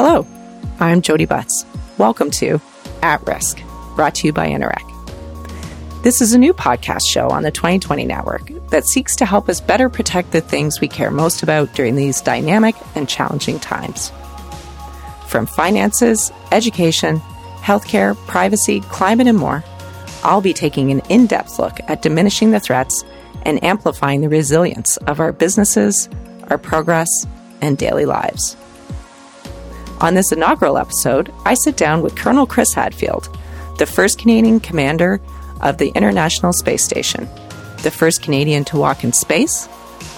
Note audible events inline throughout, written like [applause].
Hello, I'm Jodi Butts. Welcome to At Risk, brought to you by Interac. This is a new podcast show on the 2020 Network that seeks to help us better protect the things we care most about during these dynamic and challenging times. From finances, education, healthcare, privacy, climate, and more, I'll be taking an in depth look at diminishing the threats and amplifying the resilience of our businesses, our progress, and daily lives. On this inaugural episode, I sit down with Colonel Chris Hadfield, the first Canadian commander of the International Space Station, the first Canadian to walk in space,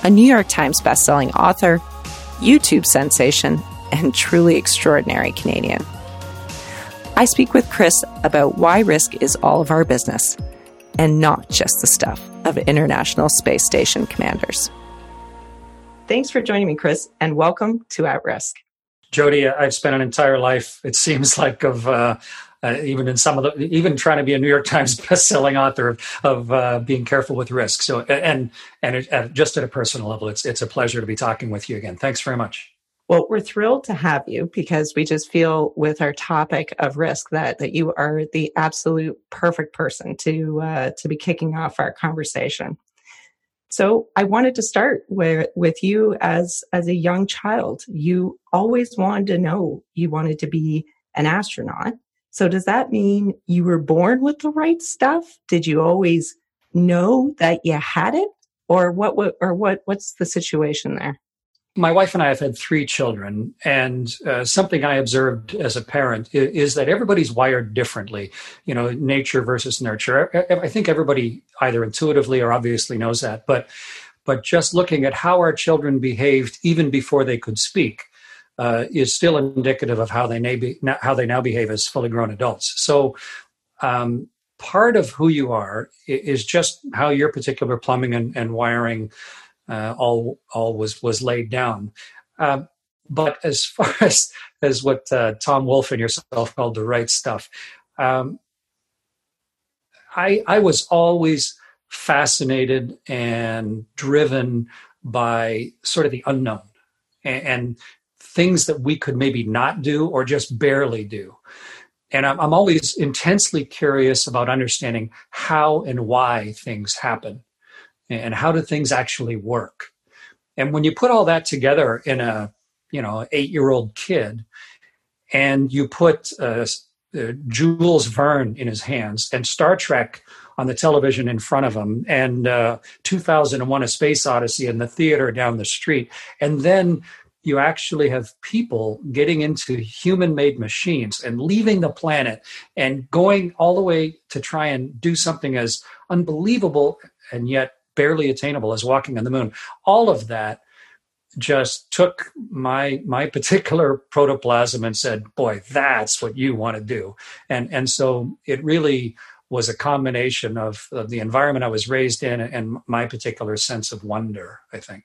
a New York Times bestselling author, YouTube sensation, and truly extraordinary Canadian. I speak with Chris about why risk is all of our business and not just the stuff of International Space Station commanders. Thanks for joining me, Chris, and welcome to At Risk. Jodi, I've spent an entire life, it seems [laughs] like, of uh, uh, even in some of the, even trying to be a New York Times [laughs] best-selling author of, of uh, being careful with risk. So, and and it, just at a personal level, it's it's a pleasure to be talking with you again. Thanks very much. Well, we're thrilled to have you because we just feel with our topic of risk that that you are the absolute perfect person to uh, to be kicking off our conversation. So I wanted to start where, with you as as a young child. You always wanted to know you wanted to be an astronaut. So does that mean you were born with the right stuff? Did you always know that you had it? Or what, what or what what's the situation there? My wife and I have had three children, and uh, something I observed as a parent is, is, that everybody's wired differently. You know, nature versus nurture. I, I think everybody either intuitively or obviously knows that, but but just looking at how our children behaved even before they could speak uh, is still indicative of how they may be, how they now behave as fully grown adults. So, um, part of who you are is just how your particular plumbing and, and wiring uh, all all was was laid down. Um, but as [laughs] far as as what uh, Tom Wolfe and yourself called the right stuff, um, I I was always fascinated and driven by sort of the unknown and, and things that we could maybe not do or just barely do. And I'm, I'm always intensely curious about understanding how and why things happen and how do things actually work. And when you put all that together in a, you know, eight year old kid and you put uh, uh, Jules Verne in his hands and Star Trek on the television in front of him and uh, 2001 A Space Odyssey in the theater down the street. And then you actually have people getting into human made machines and leaving the planet and going all the way to try and do something as unbelievable and yet barely attainable as walking on the moon. All of that just took my my [laughs] particular protoplasm and said, "Boy, that's what you want to do." And and so it really was a combination of, of the environment I was raised in and my particular sense of wonder, I think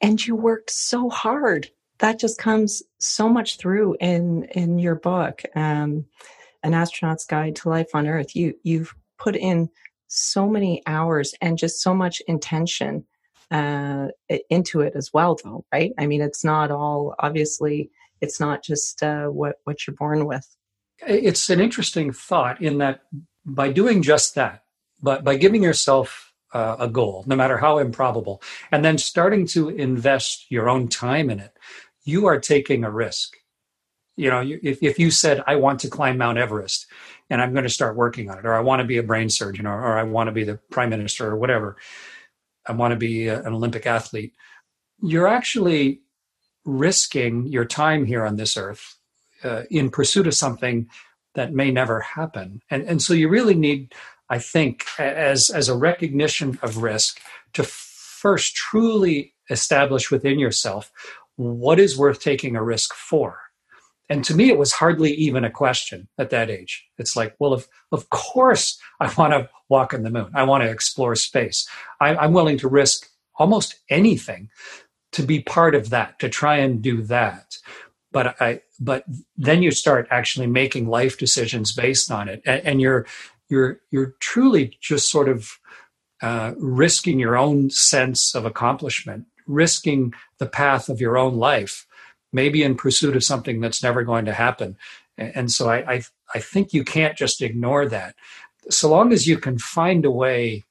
and you worked so hard that just comes so much through in in your book um, an astronaut's guide to life on earth you you've put in so many hours and just so much intention uh, into it as well though right i mean it's not all obviously it's not just uh, what what you're born with it's an interesting thought in that by doing just that but by giving yourself uh, a goal, no matter how improbable, and then starting to invest your own time in it, you are taking a risk. You know, if, if you said, I want to climb Mount Everest and I'm going to start working on it, or I want to be a brain surgeon, or, or I want to be the prime minister, or whatever, I want to be a, an Olympic athlete, you're actually risking your time here on this earth uh, in pursuit of something that may never happen. And, and so you really need I think, as, as a recognition of risk, to first truly establish within yourself what is worth taking a risk for. And to me, it was hardly even a question at that age. It's like, well, of, of course I want to walk on the moon. I want to explore space. I, I'm willing to risk almost anything to be part of that, to try and do that. But I, but then you start actually making life decisions based on it, and, and you're you're you're truly just sort of uh, risking your own sense of accomplishment, risking the path of your own life, maybe in pursuit of something that's never going to happen. And so I, I, I think you can't just ignore that. So long as you can find a way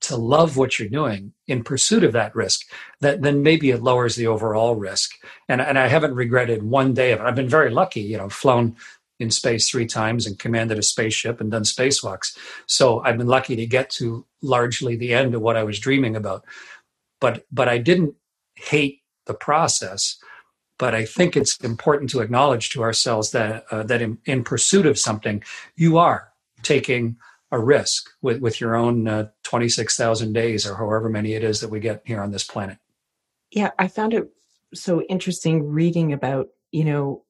to love what you're doing in pursuit of that risk, that then maybe it lowers the overall risk. And, and I haven't regretted one day of it. I've been very lucky, you know, flown in space three times and commanded a spaceship and done spacewalks. So I've been lucky to get to largely the end of what I was dreaming about. But but I didn't hate the process. But I think it's important to acknowledge to ourselves that uh, that in, in, pursuit of something, you are taking a risk with, with your own uh, 26,000 days or however many it is that we get here on this planet. Yeah, I found it so interesting reading about, you know,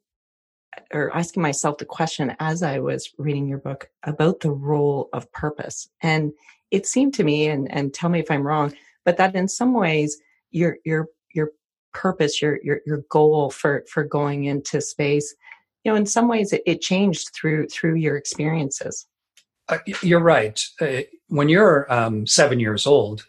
or asking myself the question as I was reading your book about the role of purpose. And it seemed to me, and, and tell me if I'm wrong, but that in some ways your your purpose, your your your goal for for going into space, you know, in some ways it, it changed through through your experiences. Uh, you're right. Uh, when you're um, seven years old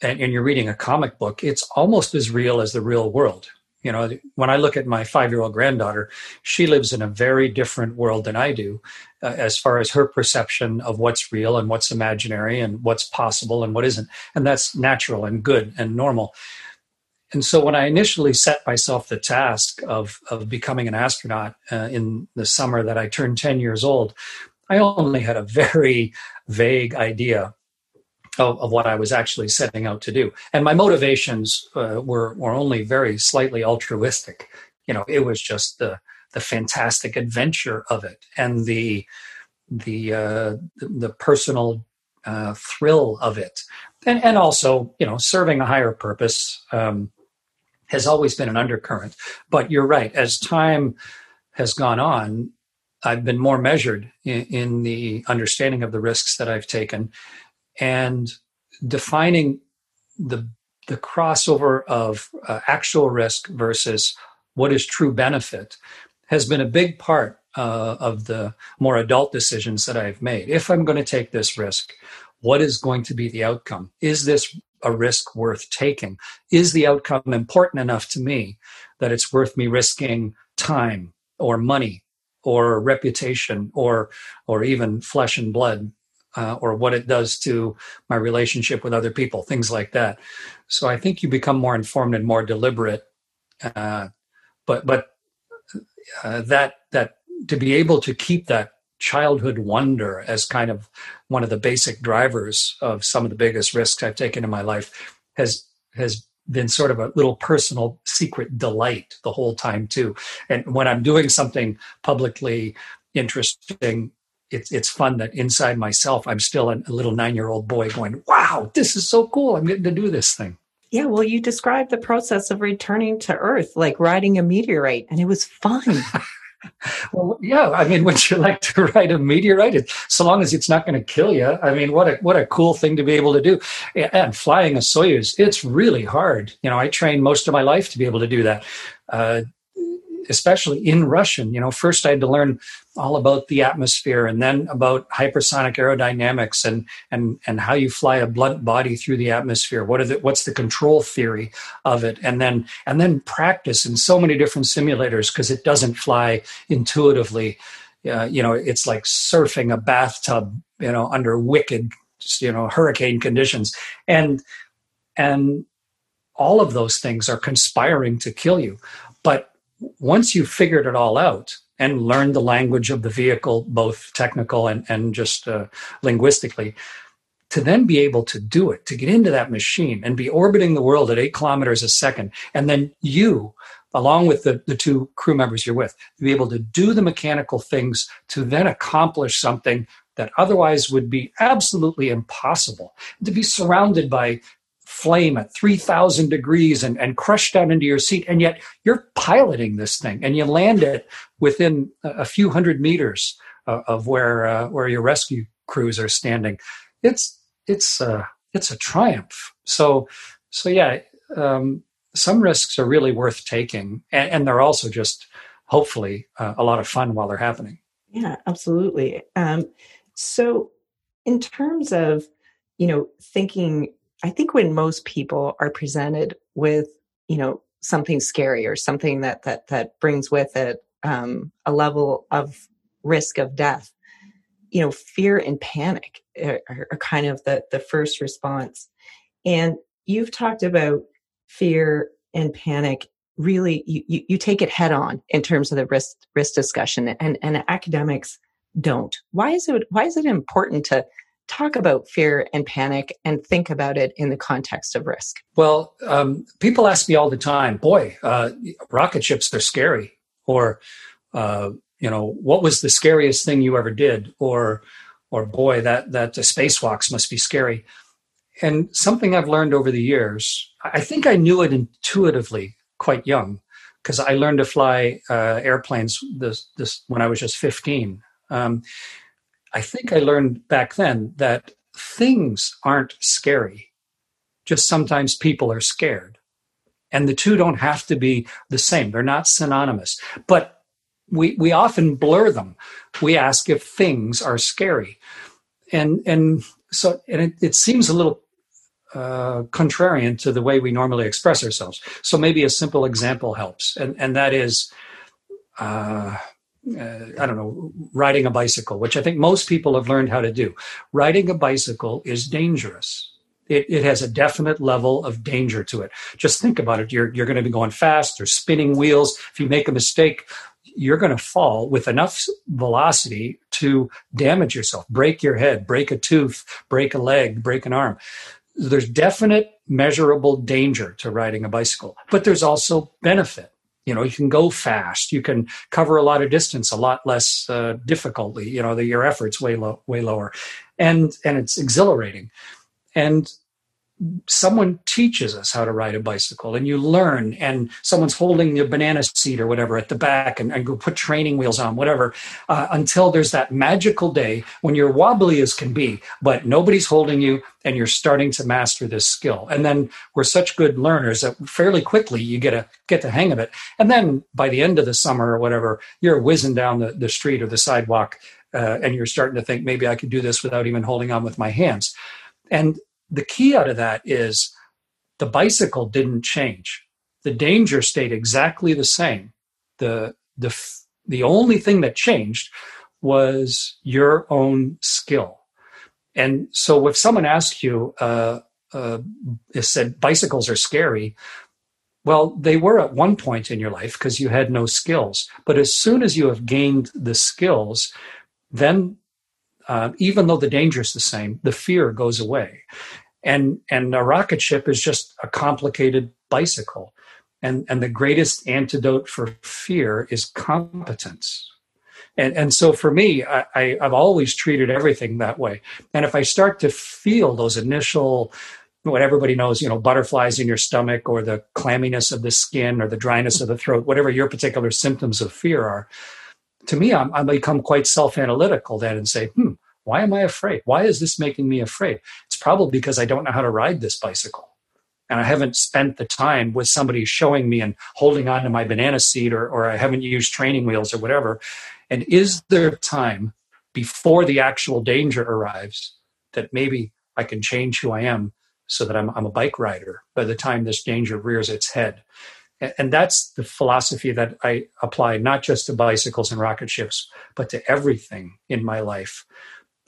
and, and, you're reading a comic book, it's almost as real as the real world. You know, when I look at my five year old granddaughter, she lives in a very different world than I do uh, as far as her perception of what's real and what's imaginary and what's possible and what isn't. And that's natural and good and normal. And so when I initially set myself the task of, of becoming an astronaut uh, in the summer that I turned 10 years old, I only had a very vague idea of, of, what I was actually setting out to do. And my motivations uh, were were only very slightly altruistic. You know, it was just the the fantastic adventure of it and the the uh, the, personal uh, thrill of it, and and also you know serving a higher purpose um, has always been an undercurrent. But you're right. As time has gone on, I've been more measured in, in the understanding of the risks that I've taken and defining the the crossover of uh, actual risk versus what is true benefit has been a big part uh, of the more adult decisions that I've made. If I'm going to take this risk, what is going to be the outcome? Is this a risk worth taking? Is the outcome important enough to me that it's worth me risking time or money or reputation or or even flesh and blood uh, or what it does to my relationship with other people, things like that. So I think you become more informed and more deliberate. Uh, but but uh, that that to be able to keep that childhood wonder as kind of one of the basic drivers of some of the biggest risks I've taken in my life has has been sort of a little personal secret delight the whole time too. And when I'm doing something publicly interesting it's it's fun that inside myself I'm still a, little nine year old boy going, "Wow, this is so cool! I'm getting to do this thing." Yeah, well, you described the process of returning to Earth like riding a meteorite, and it was fun. [laughs] well, yeah, I mean, [laughs] would you like to ride a meteorite? It, so long as it's not going to kill you. I mean, what a what a cool thing to be able to do. And flying a Soyuz, it's really hard. You know, I trained most of my life to be able to do that. Uh, especially in Russian. You know, first I had to learn all about the atmosphere and then about hypersonic aerodynamics and and and how you fly a blunt body through the atmosphere. What are the, what's the control theory of it? And then and then practice in so many different simulators because it doesn't fly intuitively. Uh, you know, it's like surfing a bathtub. You know, under wicked you know hurricane conditions and and all of those things are conspiring to kill you but once you've figured it all out and learned the language of the vehicle, both technical and, and just uh, linguistically, to then be able to do it, to get into that machine and be orbiting the world at eight kilometers a second, and then you, along with the, the two crew members you're with, to be able to do the mechanical things to then accomplish something that otherwise would be absolutely impossible. To be surrounded by flame at 3000 degrees and, and crush down into your seat and yet you're piloting this thing and you land it within a, few hundred meters of, of where uh, where your rescue crews are standing. It's it's uh, it's a triumph. So so yeah um, some risks are really worth taking and, and they're also just hopefully uh, a lot of fun while they're happening. Yeah absolutely. Um, so in terms of you know thinking I think when most people are presented with, you know, something scary or something that that that brings with it um, a level of risk of death you know fear and panic are, are kind of the the first response. And you've talked about fear and panic really you, you, you take it head on in terms of the risk risk discussion and and academics don't. Why is it why is it important to talk about fear and panic and think about it in the context of risk? Well um, people ask me all the time boy uh, rocket ships they're scary. Or uh, you know what was the scariest thing you ever did? Or or boy that that the spacewalks must be scary. And something i've learned over the years i think i knew it intuitively quite young because I learned to fly uh, airplanes this, this when I was just 15. Um, I think I learned back then that things aren't scary, just sometimes people are scared. And the two don't have to be the same, they're not synonymous. But we, we often blur them. We ask if things are scary. And, and so and it, it seems a little uh, contrarian to the way we normally express ourselves. So maybe a simple example helps, and and that is, uh, uh, I don't know, riding a bicycle, which I think most people have learned how to do. Riding a bicycle is dangerous. It, it has a definite level of danger to it. Just think about it. You're you're going to be going fast. There's spinning wheels. If you make a mistake, you're going to fall with enough velocity to damage yourself, break your head, break a tooth, break a leg, break an arm there's definite measurable danger to riding a bicycle, but there's also benefit. You know, you can go fast, you can cover a lot of distance a lot less uh, difficultly. You know, the, your efforts way low, way lower, and and it's exhilarating. And someone teaches us how to ride a bicycle and you learn and someone's holding the banana seat or whatever at the back and, and go put training wheels on whatever uh, until there's that magical day when you're wobbly as can be but nobody's holding you and you're starting to master this skill. And then we're such good learners that fairly quickly you get a get the hang of it. And then by the end of the summer or whatever you're whizzing down the, the street or the sidewalk uh, and you're starting to think maybe i could do this without even holding on with my hands. And the key out of that is the bicycle didn't change. The danger stayed exactly the same. The the the only thing that changed was your own skill. And so, if someone asks you, uh, uh, said bicycles are scary, well, they were at one point in your life because you had no skills. But as soon as you have gained the skills, then uh, even though the danger is the same, the fear goes away. And, and a rocket ship is just a complicated bicycle. And, and the greatest antidote for fear is competence. And, and so for me, I, I, I've always treated everything that way. And if I start to feel those initial, what everybody knows, you know, butterflies in your stomach or the clamminess of the skin or the dryness of the throat, whatever your particular symptoms of fear are, to me, I'm, I become quite self analytical then and say, hmm, why am I afraid? Why is this making me afraid? It's probably because I don't know how to ride this bicycle. And I haven't spent the time with somebody showing me and holding on to my banana seat, or, or I haven't used training wheels or whatever. And is there time before the actual danger arrives that maybe I can change who I am so that I'm, I'm a bike rider by the time this danger rears its head? And that's the philosophy that I apply not just to bicycles and rocket ships, but to everything in my life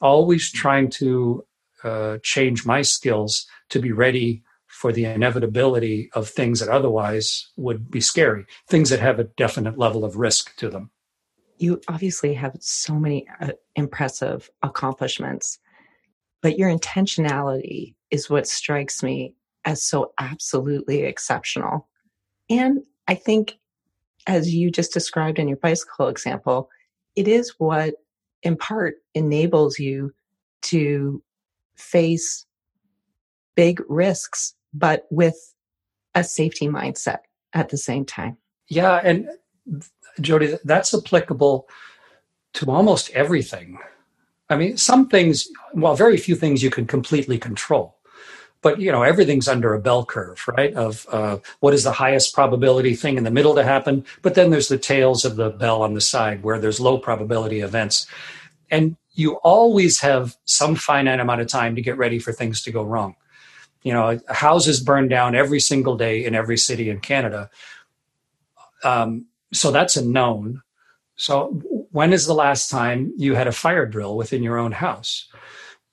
always trying to uh, change my skills to be ready for the inevitability of things that otherwise would be scary, things that have a definite level of risk to them. You obviously have so many uh, impressive accomplishments, but your intentionality is what strikes me as so absolutely exceptional. And I think, as you just described in your bicycle example, it is what in part enables you to face big risks, but with a safety mindset at the same time. Yeah. And Jodi, that's applicable to almost everything. I mean, some things, well, very few things you can completely control but you know everything's under a bell curve right of uh, what is the highest probability thing in the middle to happen but then there's the tails of the bell on the side where there's low probability events and you always have some finite amount of time to get ready for things to go wrong You know, houses burn down every single day in every city in Canada. Um, so that's a known. So when is the last time you had a fire drill within your own house?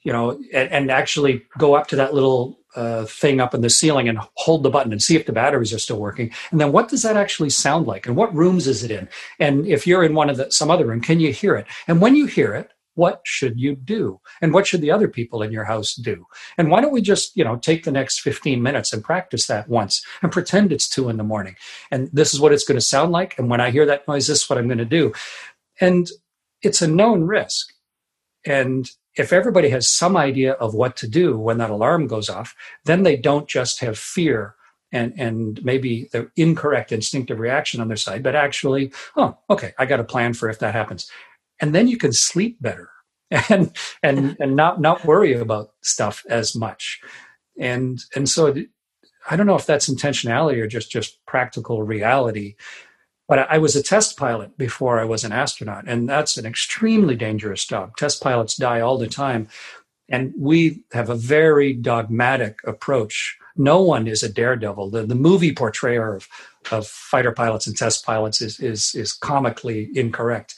You know, and, and actually go up to that little uh, thing up in the ceiling and hold the button and see if the batteries are still working. And then what does that actually sound like? And what rooms is it in? And if you're in one of the, some other room, can you hear it? And when you hear it, what should you do? And what should the other people in your house do? And why don't we just you know take the next 15 minutes and practice that once and pretend it's two in the morning. And this is what it's going to sound like. And when i hear that noise this is what i'm going to do. And it's a known risk. And if everybody has some idea of what to do when that alarm goes off then they don't just have fear and and maybe the incorrect instinctive reaction on their side but actually oh okay i got a plan for if that happens and then you can sleep better [laughs] and and and not not worry about stuff as much and and so i don't know if that's intentionality or just just practical reality but I was a test pilot before I was an astronaut, and that's an extremely dangerous job. Test pilots die all the time, and we have a very dogmatic approach. No one is a daredevil. The, the movie portrayer of, of fighter pilots and test pilots is, is, is comically incorrect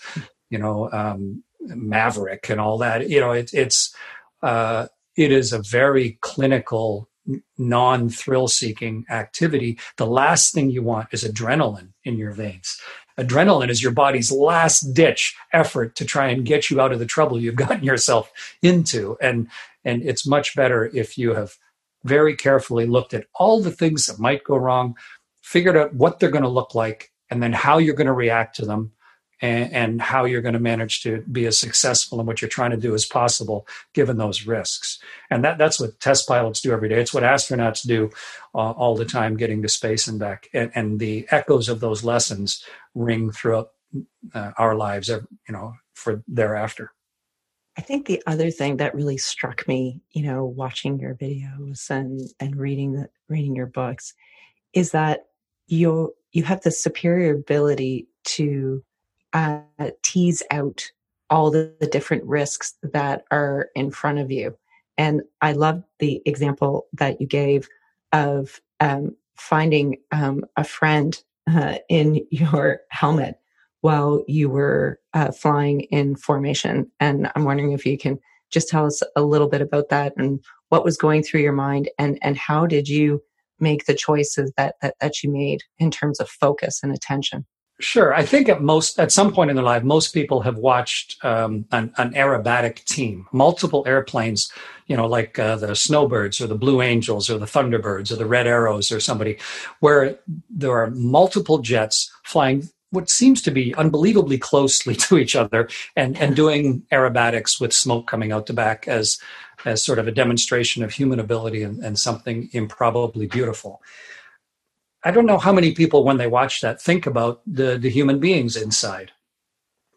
you know, um, Maverick and all that. You know, it, it's uh, it is a very clinical, non thrill seeking activity. The last thing you want is adrenaline in your veins. Adrenaline is your body's last ditch effort to try and get you out of the trouble you've [laughs] gotten yourself into, and and it's much better if you have very carefully looked at all the things that might go wrong, figured out what they're going to look like, and then how you're going to react to them, and, and how you're going to manage to be as successful in what you're trying to do as possible given those risks. And that, that's what test pilots do every day. It's what astronauts do uh, all the time, getting to space and back. And, and the echoes of those lessons ring throughout uh, our lives, you know, for thereafter. I think the other thing that really struck me, you know, watching your videos and and reading the reading your books, is that you you have the superior ability to uh, tease out all the, the different risks that are in front of you. And I love the example that you gave of um, finding um, a friend uh, in your helmet while you were uh, flying in formation. And I'm wondering if you can just tell us a little bit about that and what was going through your mind and, and how did you make the choices that, that, that you made in terms of focus and attention? Sure. I think at most, at some point in their life, most people have watched um, an, an, aerobatic team, multiple airplanes, you know, like uh, the Snowbirds or the Blue Angels or the Thunderbirds or the Red Arrows or somebody, where there are multiple jets flying what seems to be unbelievably closely [laughs] to each other and, and doing aerobatics with smoke coming out the back as, as sort of a demonstration of human ability and, and something improbably beautiful. I don't know how many people, when they watch that, think about the, the human beings inside.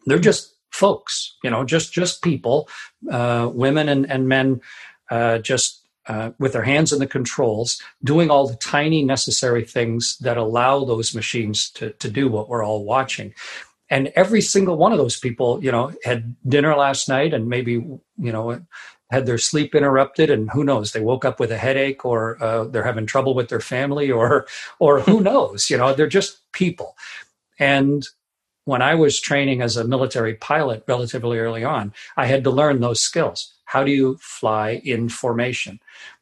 They're just folks, you know, just just people, uh, women and, and men, uh, just uh, with their hands in the controls, doing all the tiny necessary things that allow those machines to, to do what we're all watching. And every single one of those people, you know, had dinner last night and maybe, you know, had their sleep interrupted and who knows they woke up with a headache or uh, they're having trouble with their family or or who [laughs] knows you know they're just people. And when i was training as a military pilot relatively early on i had to learn those skills. How do you fly in formation?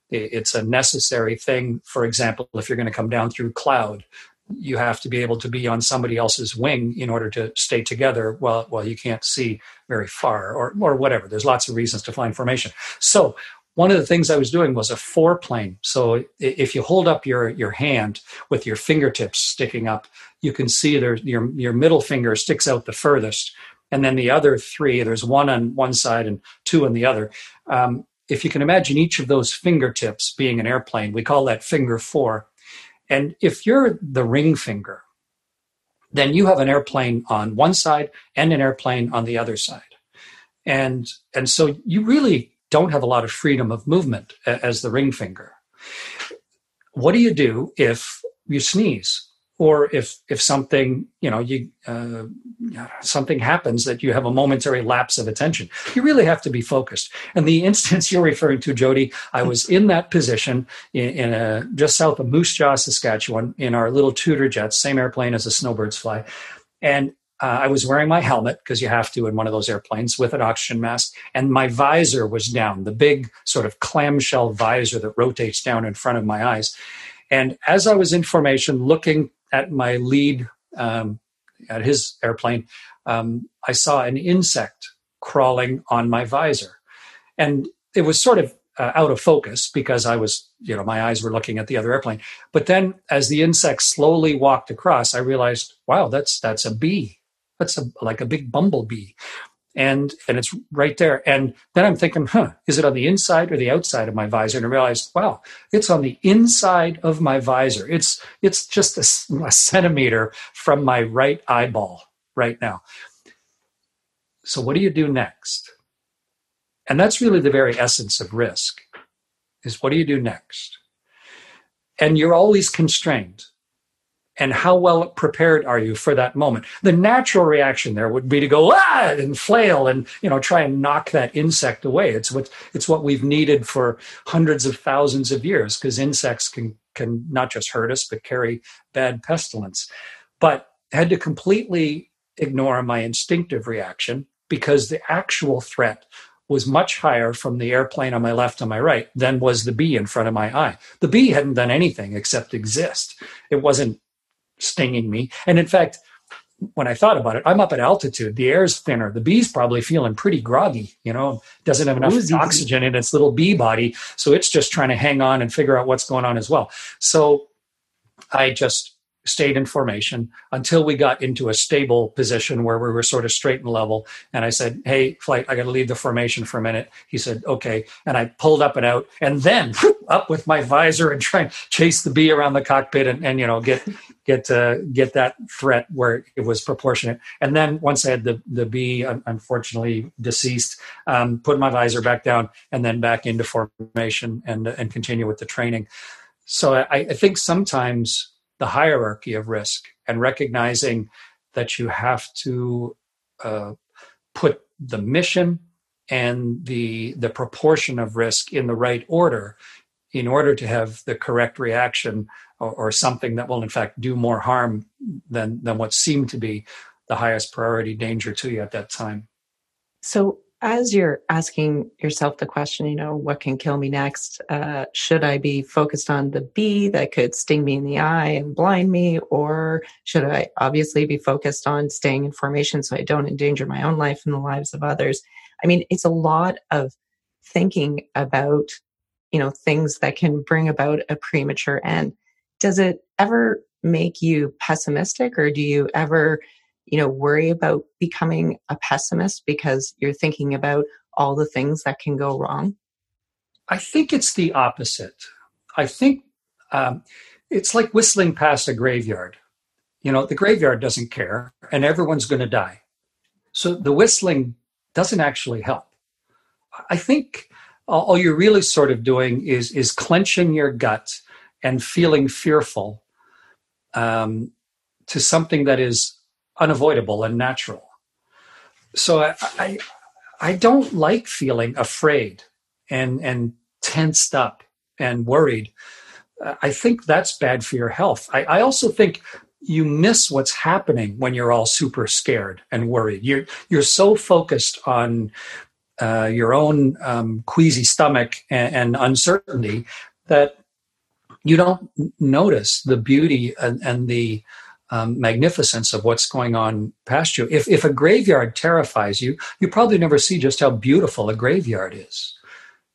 It's a necessary thing. For example if you're going to come down through cloud you have to be able to be on somebody else's wing in order to stay together while, while you can't see very far or, or whatever. There's lots of reasons to fly in formation. So one of the things I was doing was a four plane. So if you hold up your, your hand with your fingertips sticking up, you can see there, your, your middle finger sticks out the furthest. And then the other three, there's one on one side and two on the other. Um, if you can imagine each of those fingertips being an airplane, we call that finger four. And if you're the ring finger, then you have an airplane on one side and an airplane on the other side. And, and so you really don't have a lot of freedom of movement as the ring finger. What do you do if you sneeze? Or if if something you know you uh, something happens that you have a momentary lapse of attention. You really have to be focused. And the [laughs] instance you're referring to jodi i was in that position in, in a just south of moose jaw saskatchewan in our little tutor jets same airplane as the snowbirds fly. And uh, I was wearing my helmet because you have to in one of those airplanes with an oxygen mask, and my visor was down, the big sort of clamshell visor that rotates down in front of my eyes. And as I was in formation, looking at my lead um, at his airplane, um, I saw an insect crawling on my visor, and it was sort of uh, out of focus because I was, you know, my eyes were looking at the other airplane. But then, as the insect slowly walked across, I realized, wow, that's that's a bee. That's a, like a big bumblebee and and it's right there. And then I'm thinking, huh, is it on the inside or the outside of my visor? And I realized, wow, it's on the inside of my visor. It's it's just a, a centimeter from my right eyeball right now. So what do you do next? And that's really the very essence of risk. Is what do you do next? And you're always constrained and how well prepared are you for that moment the natural reaction there would be to go ah and flail and you know try and knock that insect away it's what it's what we've needed for hundreds of thousands of years because insects can can not just hurt us but carry bad pestilence but had to completely ignore my instinctive reaction because the actual threat was much higher from the airplane on my left and my right than was the bee in front of my eye. The bee hadn't done anything except exist. It wasn't stinging me. And in fact, when I thought about it, I'm up at altitude. The air's thinner. The bee's probably feeling pretty groggy. You know, doesn't have enough Ooh, oxygen in its little bee body, so it's just trying to hang on and figure out what's going on as well. So I just stayed in formation until we got into a stable position where we were sort of straight and level. And I said, Hey, flight, I got to leave the formation for a minute. He said, Okay. And I pulled up and out and then whoop, [laughs] up with my visor and try and chase the bee around the cockpit and, and you know, get, get, uh, get that threat where it was proportionate. And then once I had the, the bee, unfortunately deceased, um, put my visor back down and then back into formation and, and continue with the training. So I, I think sometimes the hierarchy of risk and recognizing that you have to uh, put the mission and the the proportion of risk in the right order in order to have the correct reaction or, or, something that will in fact do more harm than than what seemed to be the highest priority danger to you at that time. So as you're asking yourself the question, you know, what can kill me next? Uh, should I be focused on the bee that could sting me in the eye and blind me? Or should I obviously be focused on staying in formation so I don't endanger my own life and the lives of others? I mean, it's a lot of thinking about, you know, things that can bring about a premature end. Does it ever make you pessimistic or do you ever you know, worry about becoming a pessimist because you're thinking about all the things that can go wrong? I think it's the opposite. I think um, it's like whistling past a graveyard. You know, the graveyard doesn't care and everyone's going to die. So the whistling doesn't actually help. I think all you're really sort of doing is is clenching your gut and feeling fearful um, to something that is unavoidable and natural. So I, I, I don't like feeling afraid and and tensed up and worried. I think that's bad for your health. I, I also think you miss what's happening when you're all super scared and worried. You're you're so focused on uh, your own um, queasy stomach and, and, uncertainty that you don't notice the beauty and, and the um, magnificence of what's going on past you. If, if a graveyard terrifies you, you probably never see just how beautiful a graveyard is.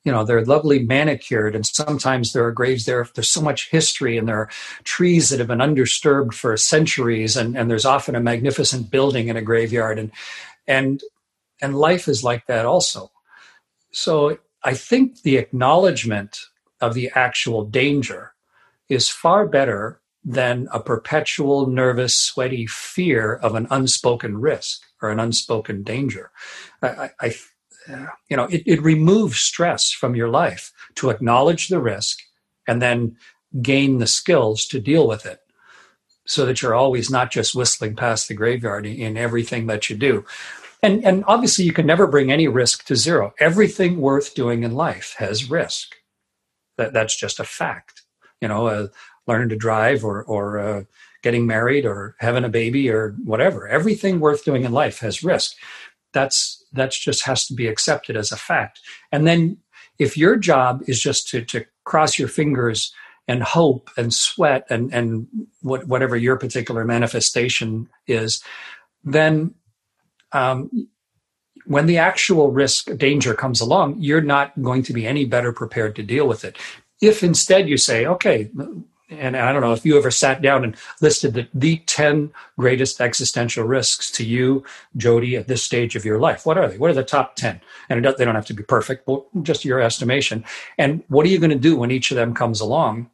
You know, they're lovely manicured, and sometimes there are graves there. There's so much history, and there are trees that have been undisturbed for centuries, and, and there's often a magnificent building in a graveyard, and and and life is like that also. So I think the acknowledgement of the actual danger is far better than a perpetual nervous, sweaty fear of an unspoken risk or an unspoken danger. I, I you know, it, it removes stress from your life to acknowledge the risk and then gain the skills to deal with it. so that you're always not just whistling past the graveyard in everything that you do. And, and obviously, you can never bring any risk to zero. Everything worth doing in life has risk. That, that's just a fact. You know, uh, learning to drive or, or uh, getting married or having a baby or whatever. Everything worth doing in life has risk. That's that's just has to be accepted as a fact. And then if your job is just to, to cross your fingers and hope and sweat and, and what, whatever your particular manifestation is, then um, when the actual risk danger comes along, you're not going to be any better prepared to deal with it. If instead you say, okay, and I don't know if you ever sat down and listed the, the 10 greatest existential risks to you, Jodi, at this stage of your life. What are they? What are the top 10? And they don't have to be perfect, but just your estimation. And what are you going to do when each of them comes along?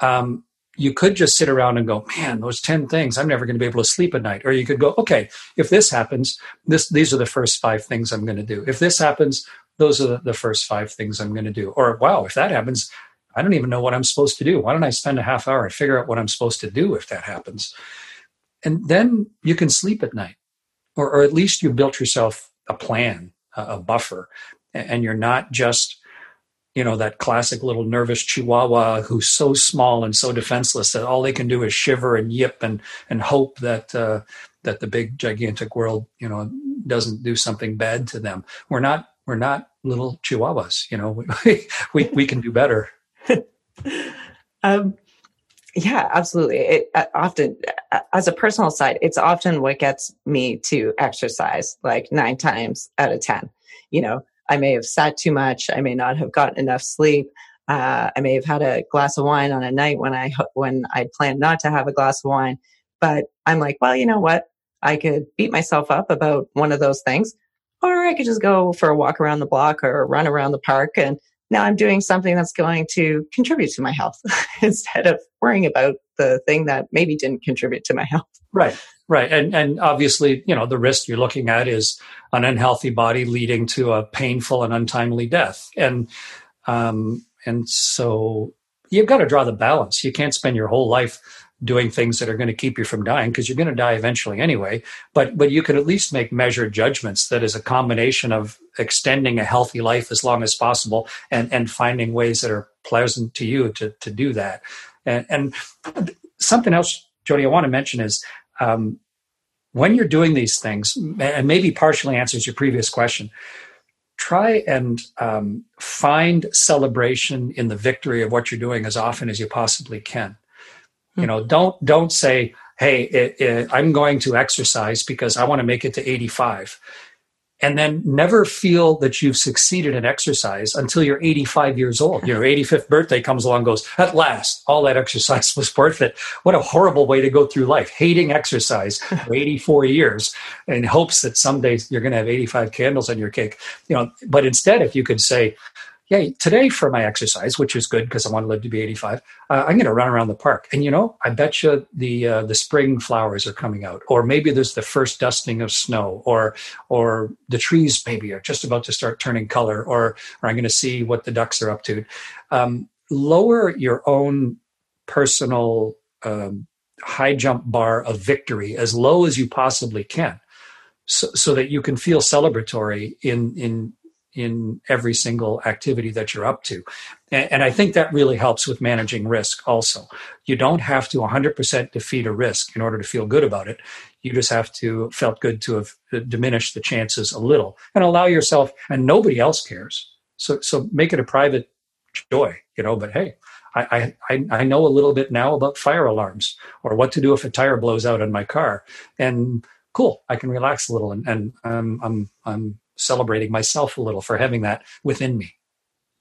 Um, you could just sit around and go, man, those 10 things, I'm never going to be able to sleep at night. Or you could go, okay, if this happens, this, these are the first five things I'm going to do. If this happens, those are the, the first five things I'm going to do. Or, wow, if that happens, I don't even know what I'm supposed to do. Why don't I spend a half hour and figure out what I'm supposed to do if that happens? And then you can sleep at night, or, or at least you built yourself a plan, a, a buffer, and you're not just you know that classic little nervous chihuahua who's so small and so defenseless that all they can do is shiver and yip and and hope that uh, that the big gigantic world you know doesn't do something bad to them we're not we're not little chihuahuas you know [laughs] we we, we can do better [laughs] um, yeah, absolutely. It uh, often, uh, as a personal side, it's often what gets me to exercise like nine times out of 10. You know, I may have sat too much. I may not have gotten enough sleep. Uh, I may have had a glass of wine on a night when I, when I planned not to have a glass of wine. But I'm like, well, you know what? I could beat myself up about one of those things, or I could just go for a walk around the block or run around the park and now I'm doing something that's going to contribute to my health [laughs] instead of worrying about the thing that maybe didn't contribute to my health. Right, right. And, and obviously, you know, the risk you're looking at is an unhealthy body leading to a painful and untimely death. And, um, and so you've got to draw the balance. You can't spend your whole life doing things that are going to keep you from dying because you're going to die eventually anyway. But but you can at least make measured judgments that is a combination of extending a healthy life as long as possible and and finding ways that are pleasant to you to to do that. And and something else jodi i want to mention is um, when you're doing these things and maybe partially answers your previous question try and um, find celebration in the victory of what you're doing as often as you possibly can you know, don't don't say, "Hey, it, it, I'm going to exercise because I want to make it to 85." And then never feel that you've succeeded in exercise until you're 85 years old. Your 85th birthday comes along, goes, at last, all that exercise [laughs] was worth it. What a horrible way to go through life, hating exercise for 84 years in hopes that someday you're going to have 85 candles on your cake. You know, but instead, if you could say, yeah, today for my exercise, which is good because I want to live to be 85, uh, I'm going to run around the park. And you know, I bet you the uh, the spring flowers are coming out, or maybe there's the first dusting of snow, or or the trees maybe are just about to start turning color, or or I'm going to see what the ducks are up to. Um, lower your own personal um, high jump bar of victory as low as you possibly can, so, so that you can feel celebratory in in in every single activity that you're up to. And, and, I think that really helps with managing risk also. You don't have to 100% defeat a risk in order to feel good about it. You just have to felt good to have diminished the chances a little and allow yourself, and nobody else cares. So, so make it a private joy, you know, but hey, I, I, I know a little bit now about fire alarms or what to do if a tire blows out on my car. And cool, I can relax a little and, and um, I'm, I'm celebrating myself a little for having that within me.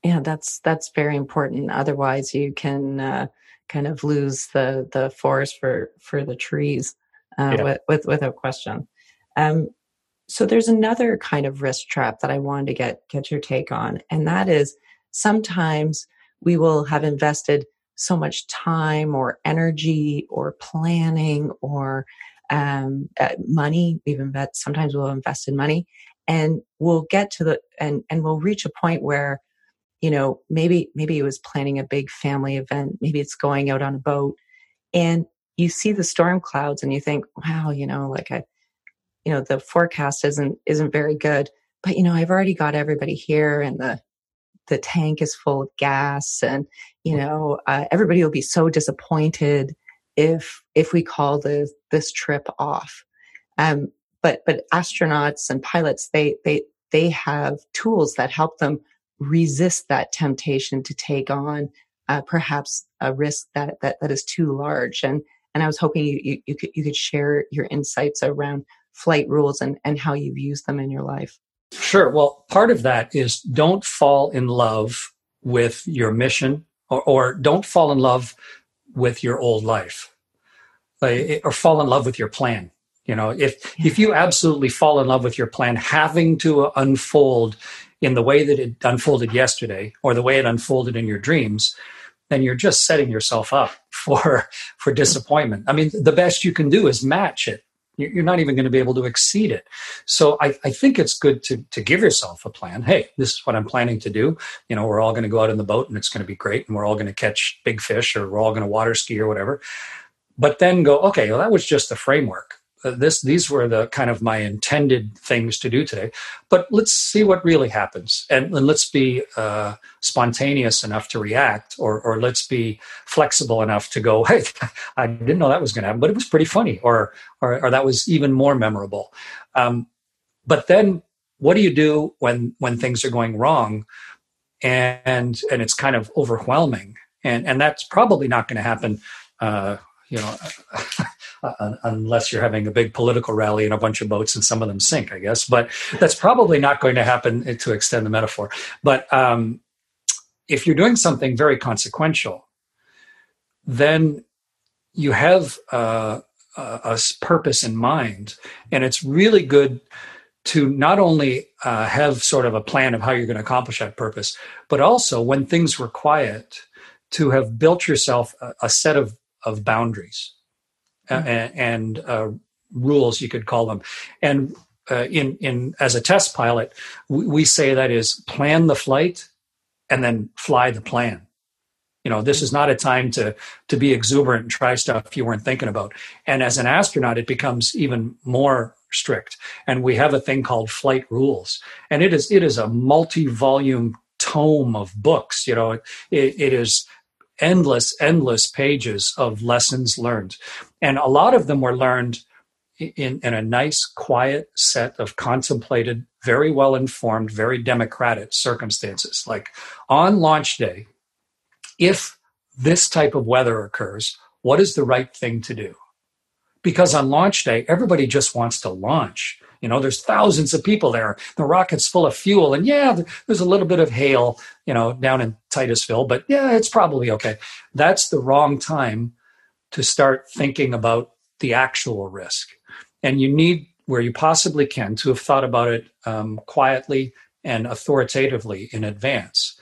Yeah, that's that's very important. Otherwise, you can uh, kind of lose the the forest for for the trees uh, yeah. with, with without question. Um, so there's another kind of risk trap that I wanted to get get your take on, and that is sometimes we will have invested so much time or energy or planning or um, uh, money. We've invested sometimes we'll invest in money, and we'll get to the and and we'll reach a point where you know maybe maybe it was planning a big family event maybe it's going out on a boat and you see the storm clouds and you think, wow, you know, like I, you know, the forecast isn't isn't very good. But you know, I've already got everybody here, and the the tank is full of gas, and you know, uh, everybody will be so disappointed if if we call this this trip off. Um, but but astronauts and pilots, they they they have tools that help them resist that temptation to take on uh, perhaps a risk that, that that is too large. And and I was hoping you, you, you could you could share your insights around flight rules and, and how you've used them in your life. Sure. Well, part of that is don't fall in love with your mission or, or don't fall in love with your old life like, eh, or fall in love with your plan. You know, if if you absolutely fall in love with your plan, having to uh, unfold in the way that it unfolded yesterday or the way it unfolded in your dreams, then you're just setting yourself up [laughs] for for disappointment. I mean, the best you can do is match it. You're not even going to be able to exceed it. So I, I think it's good to to give yourself a plan. Hey, this is what I'm planning to do. You know, we're all going to go out in the boat and it's going to be great, and we're all going to catch big fish, or we're all going to water ski or whatever. But then go, okay, well, that was just the framework this these were the kind of my intended things to do today. But let's see what really happens. And, and let's be uh, spontaneous enough to react or, or let's be flexible enough to go hey [laughs] i didn't know that was going to happen but it was pretty funny or or, or that was even more memorable. Um, but then what do you do when when things are going wrong and and it's kind of overwhelming? And and that's probably not going to happen uh, you know [laughs] uh, unless you're having a big political rally and a bunch of boats and some of them sink, I guess. But that's probably not going to happen to extend the metaphor. But um, if you're doing something very consequential, then you have uh, a purpose in mind, and it's really good to not only uh, have sort of a plan of how you're going to accomplish that purpose, but also when things were quiet, to have built yourself a, a set of, of boundaries mm-hmm. and, uh, rules, you could call them. And uh, in in as a test pilot, we, we, say that is plan the flight and then fly the plan. You know, this is not a time to to be exuberant and try stuff you weren't thinking about. And as an astronaut, it becomes even more strict. And we have a thing called flight rules, and it is it is a multi volume tome of books. You know, it, it is endless, endless pages of lessons learned. And a lot of them were learned in, in a nice, quiet set of contemplated, very well informed, very democratic circumstances. Like on launch day, if this type of weather occurs, what is the right thing to do? Because on launch day, everybody just wants to launch. You know, there's thousands of people there. The rocket's full of fuel, and yeah, there's a little bit of hail, you know, down in Titusville, but yeah, it's probably okay. That's the wrong time to start thinking about the actual risk. And you need, where you possibly can, to have thought about it um, quietly and authoritatively in advance.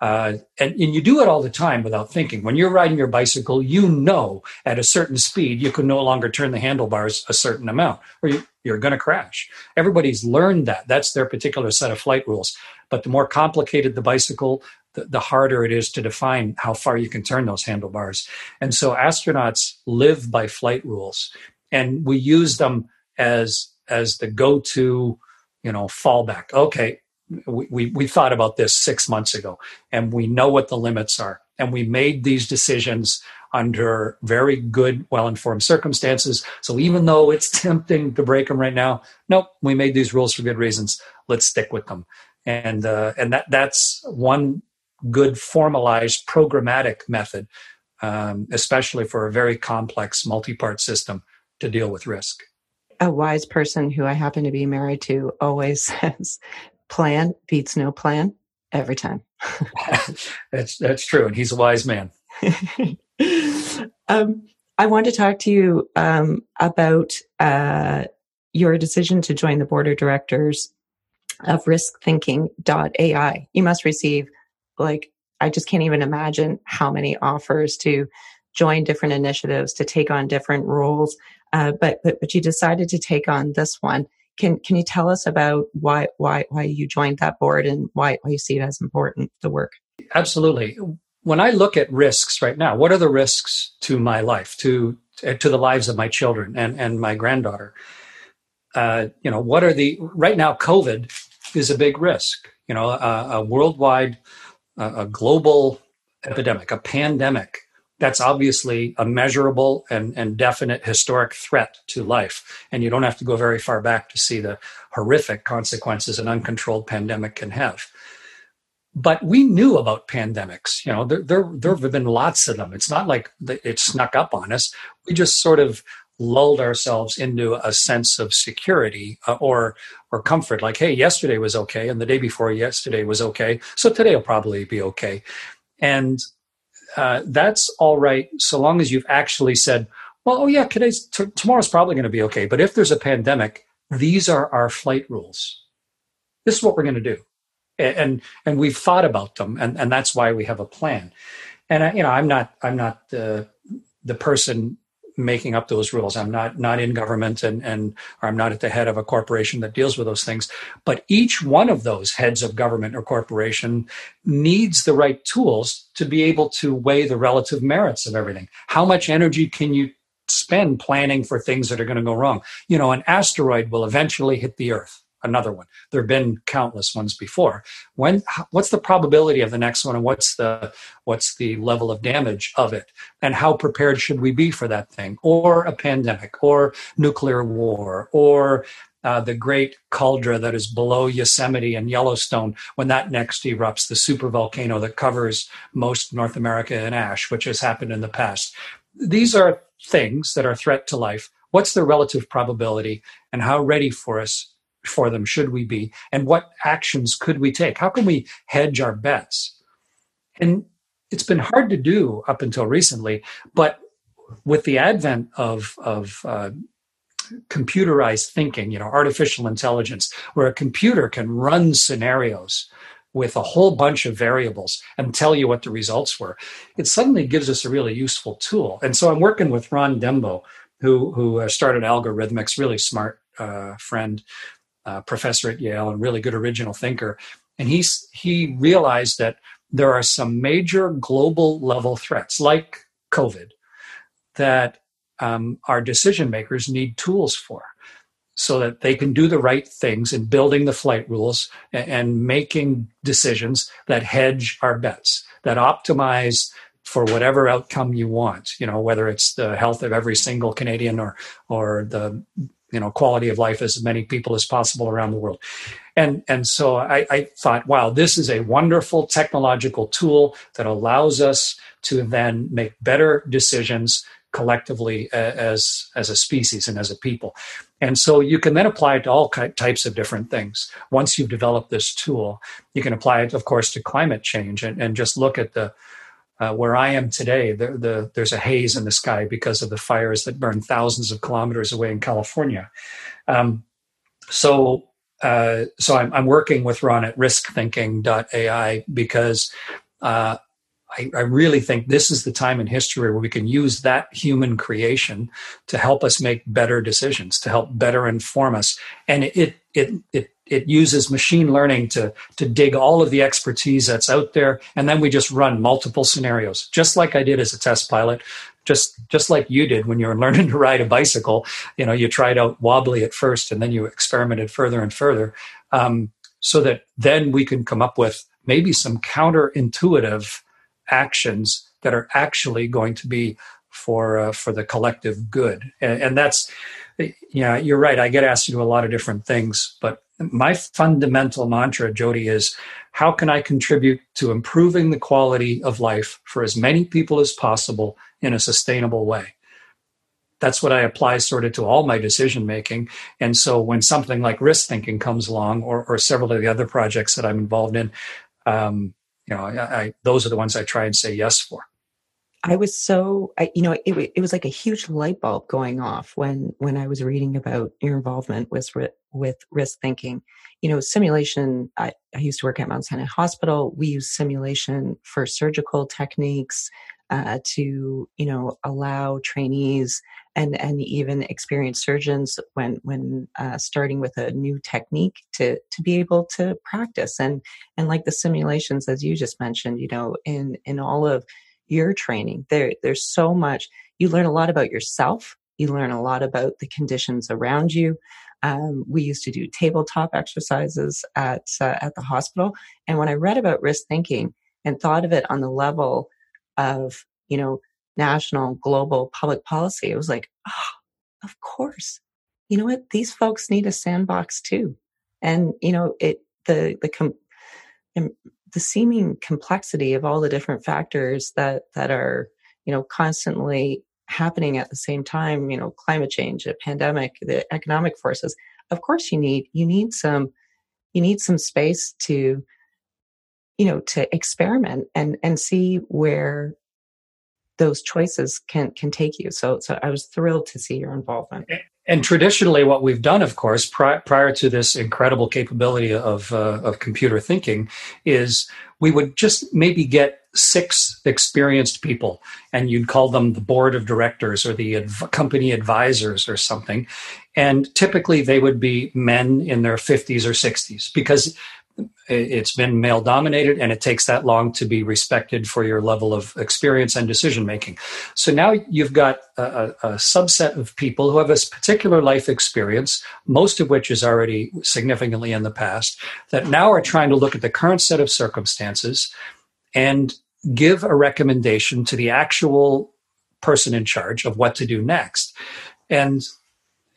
Uh, and, and you do it all the time without thinking. When you're riding your bicycle, you know at a certain speed you can no longer turn the handlebars a certain amount, or you, you're going to crash. Everybody's learned that. That's their particular set of flight rules. But the more complicated the bicycle, the, the harder it is to define how far you can turn those handlebars. And so astronauts live by flight rules, and we use them as as the go-to, you know, fallback. Okay, we, we, thought about this six months ago and we know what the limits are. And we made these decisions under very good, well informed circumstances. So even though it's [laughs] tempting to break them right now, nope, we made these rules for good reasons. Let's stick with them. And, uh, and that, that's one good formalized programmatic method, um, especially for a very complex multi part system to deal with risk a wise person who I happen to be married to always [laughs] says plan beats no plan every time. [laughs] that's that's true, and he's a wise man. [laughs] um, I want to talk to you um, about uh, your decision to join the board of directors of riskthinking.ai. You must receive like I just can't even imagine how many offers to join different initiatives to take on different roles. Uh, but but but you decided to take on this one. Can can you tell us about why why why you joined that board and why why you see it as important the work? Absolutely. When I look at risks right now, what are the risks to my life, to to the lives of my children and, and my granddaughter. Uh, you know, what are the right now? COVID is a big risk. You know, a, a worldwide, a, a global epidemic, a pandemic. That's obviously a measurable and, and definite historic threat to life. And you don't have to go very far back to see the horrific consequences an uncontrolled pandemic can have but we knew about pandemics. You know, there, there, there have been lots of them. It's not like it snuck up on us. We just sort of lulled ourselves into a sense of security uh, or or comfort. Like, hey, yesterday was okay, and the day before yesterday was okay, so today will probably be okay. And uh, that's all right so long as you've actually said, well, oh yeah, today's t- tomorrow's probably going to be okay. But if there's a pandemic, these are our flight rules. This is what we're going to do and and we've thought about them, and and that's why we have a plan. And I, you know, I'm not I'm not the the person making up those rules. I'm not not in government and and or I'm not at the head of a corporation that deals with those things. But each one of those heads of government or corporation needs the right tools to be able to weigh the relative merits of everything. How much energy can you spend planning for things that are going to go wrong? You know, an asteroid will eventually hit the earth another one. There have been countless ones before. When what's the probability of the next one, and what's the what's the level of damage of it, and how prepared should we be for that thing, or a pandemic, or nuclear war, or uh, the great caldera that is below Yosemite and Yellowstone when that next erupts, the super volcano that covers most North America in ash, which has happened in the past. These are things that are threat to life. What's the relative probability, and how ready for us for them should we be? And what actions could we take? How can we hedge our bets? And it's been hard to do up until recently, but with the advent of, of uh, computerized thinking, you know, artificial intelligence, where a computer can run scenarios with a whole bunch of variables and tell you what the results were, it suddenly gives us a really useful tool. And so I'm working with Ron Dembo, who who uh, started Algorithmics, really smart uh, friend, uh, professor at Yale and really good original thinker. And he's, he realized that there are some major global level threats like COVID that um, our decision makers need tools for so that they can do the right things in building the flight rules and, and making decisions that hedge our bets, that optimize for whatever outcome you want, you know, whether it's the health of every single Canadian or, or the you know quality of life as many people as possible around the world. And and so I, I, thought wow this is a wonderful technological tool that allows us to then make better decisions collectively uh, as as a species and as a people. And so you can then apply it to all types of different things. Once you've developed this tool you can apply it of course to climate change and, and just look at the uh, where I am today, the, the, there's a haze in the sky because of the fires that burn thousands of kilometers away in California. Um, so, uh, so I'm, I'm, working with Ron at riskthinking.ai because uh, I, I, really think this is the time in history where we can use that human creation to help us make better decisions, to help better inform us, and it it it it uses machine learning to to dig all of the expertise that's out there. And then we just run multiple scenarios just like i did as a test pilot just just like you did when you were [laughs] learning to ride a bicycle. You know you tried out wobbly at first and then you experimented further and further um, so that then we can come up with maybe some counterintuitive actions that are actually going to be for uh, for the collective good. And, and that's yeah you're right. I get asked to do a lot of different things but my fundamental mantra, Jodi, is how can I contribute to improving the quality of life for as many people as possible in a sustainable way? That's what I apply sort of to all my decision making. And so when something like risk thinking comes along, or, or several of the other projects that I'm involved in, um, you know, I, I, those are the ones I try and say yes for. I was so, I, you know, it, it was like a huge light bulb going off when when I was reading about your involvement with with risk thinking. You know, simulation. I, I used to work at Mount Sinai Hospital. We use simulation for surgical techniques uh, to, you know, allow trainees and and even experienced surgeons when when uh, starting with a new technique to to be able to practice and and like the simulations as you just mentioned, you know, in in all of your training. There, there's so much. you learn a lot about yourself. You learn a lot about the conditions around you. Um, we used to do tabletop exercises at uh, at the hospital, and when I read about risk thinking and thought of it on the level of you know national, global public policy, it was like, oh, of course. You know what? These folks need a sandbox too, and you know it. The the com- the seeming complexity of all the different factors that that are you know constantly happening at the same time you know climate change a pandemic the economic forces of course you need you need some you need some space to you know to experiment and and see where those choices can can take you. So so i was thrilled to see your involvement and traditionally, what we've done, of course, pri- prior to this incredible capability of, uh, of computer thinking, is we would just maybe get six experienced people, and you'd call them the board of directors or the adv- company advisors or something. And typically, they would be men in their 50s or 60s because it's been male dominated and it takes that long to be respected for your level of experience and decision making. So now you've got a, a, subset of people who have a particular life experience most of which is already significantly in the past that now are trying to look at the current set of circumstances and give a recommendation to the actual person in charge of what to do next. And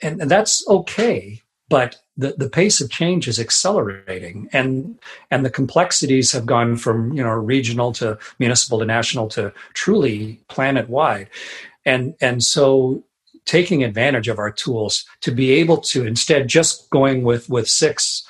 and, and that's okay but the, the pace of change is accelerating and and the complexities have gone from you know regional to municipal to national to truly planet wide. And and so taking advantage of our tools to be able to instead just going with with six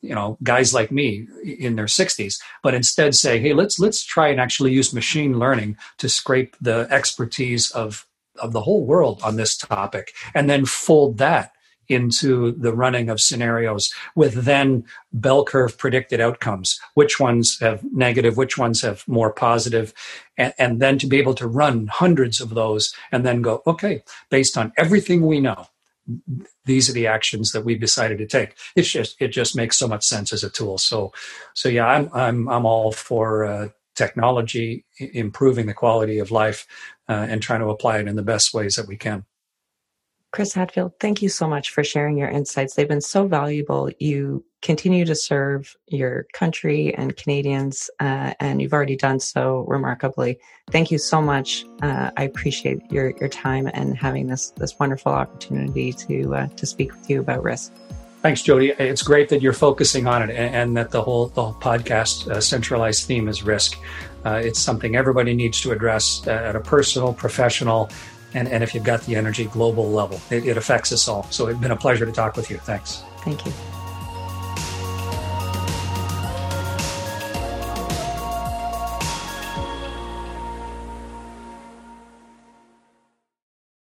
you know guys like me in their 60s but instead say hey let's let's try and actually use machine learning to scrape the expertise of of the whole world on this topic and then fold that into the running of scenarios with then bell curve predicted outcomes. Which ones have negative which ones have more positive and, and, then to be able to run hundreds of those and then go okay based on everything we know these are the actions that we've decided to take. It's just it just makes so much sense as a tool. So so yeah i'm i'm i'm all for uh, technology improving the quality of life uh, and trying to apply it in the best ways that we can Chris Hadfield, thank you so much for sharing your insights. They've been so valuable. You continue to serve your country and Canadians, uh, and you've already done so remarkably. Thank you so much. Uh, I appreciate your, your time and having this this wonderful opportunity to uh, to speak with you about risk. Thanks, Jodi. It's great that you're focusing on it and, and that the whole the whole podcast uh, centralized theme is risk. Uh, it's something everybody needs to address at a personal, professional, and, and if you've got the energy global level, it, it affects us all. So it's been a pleasure to talk with you. Thanks. Thank you.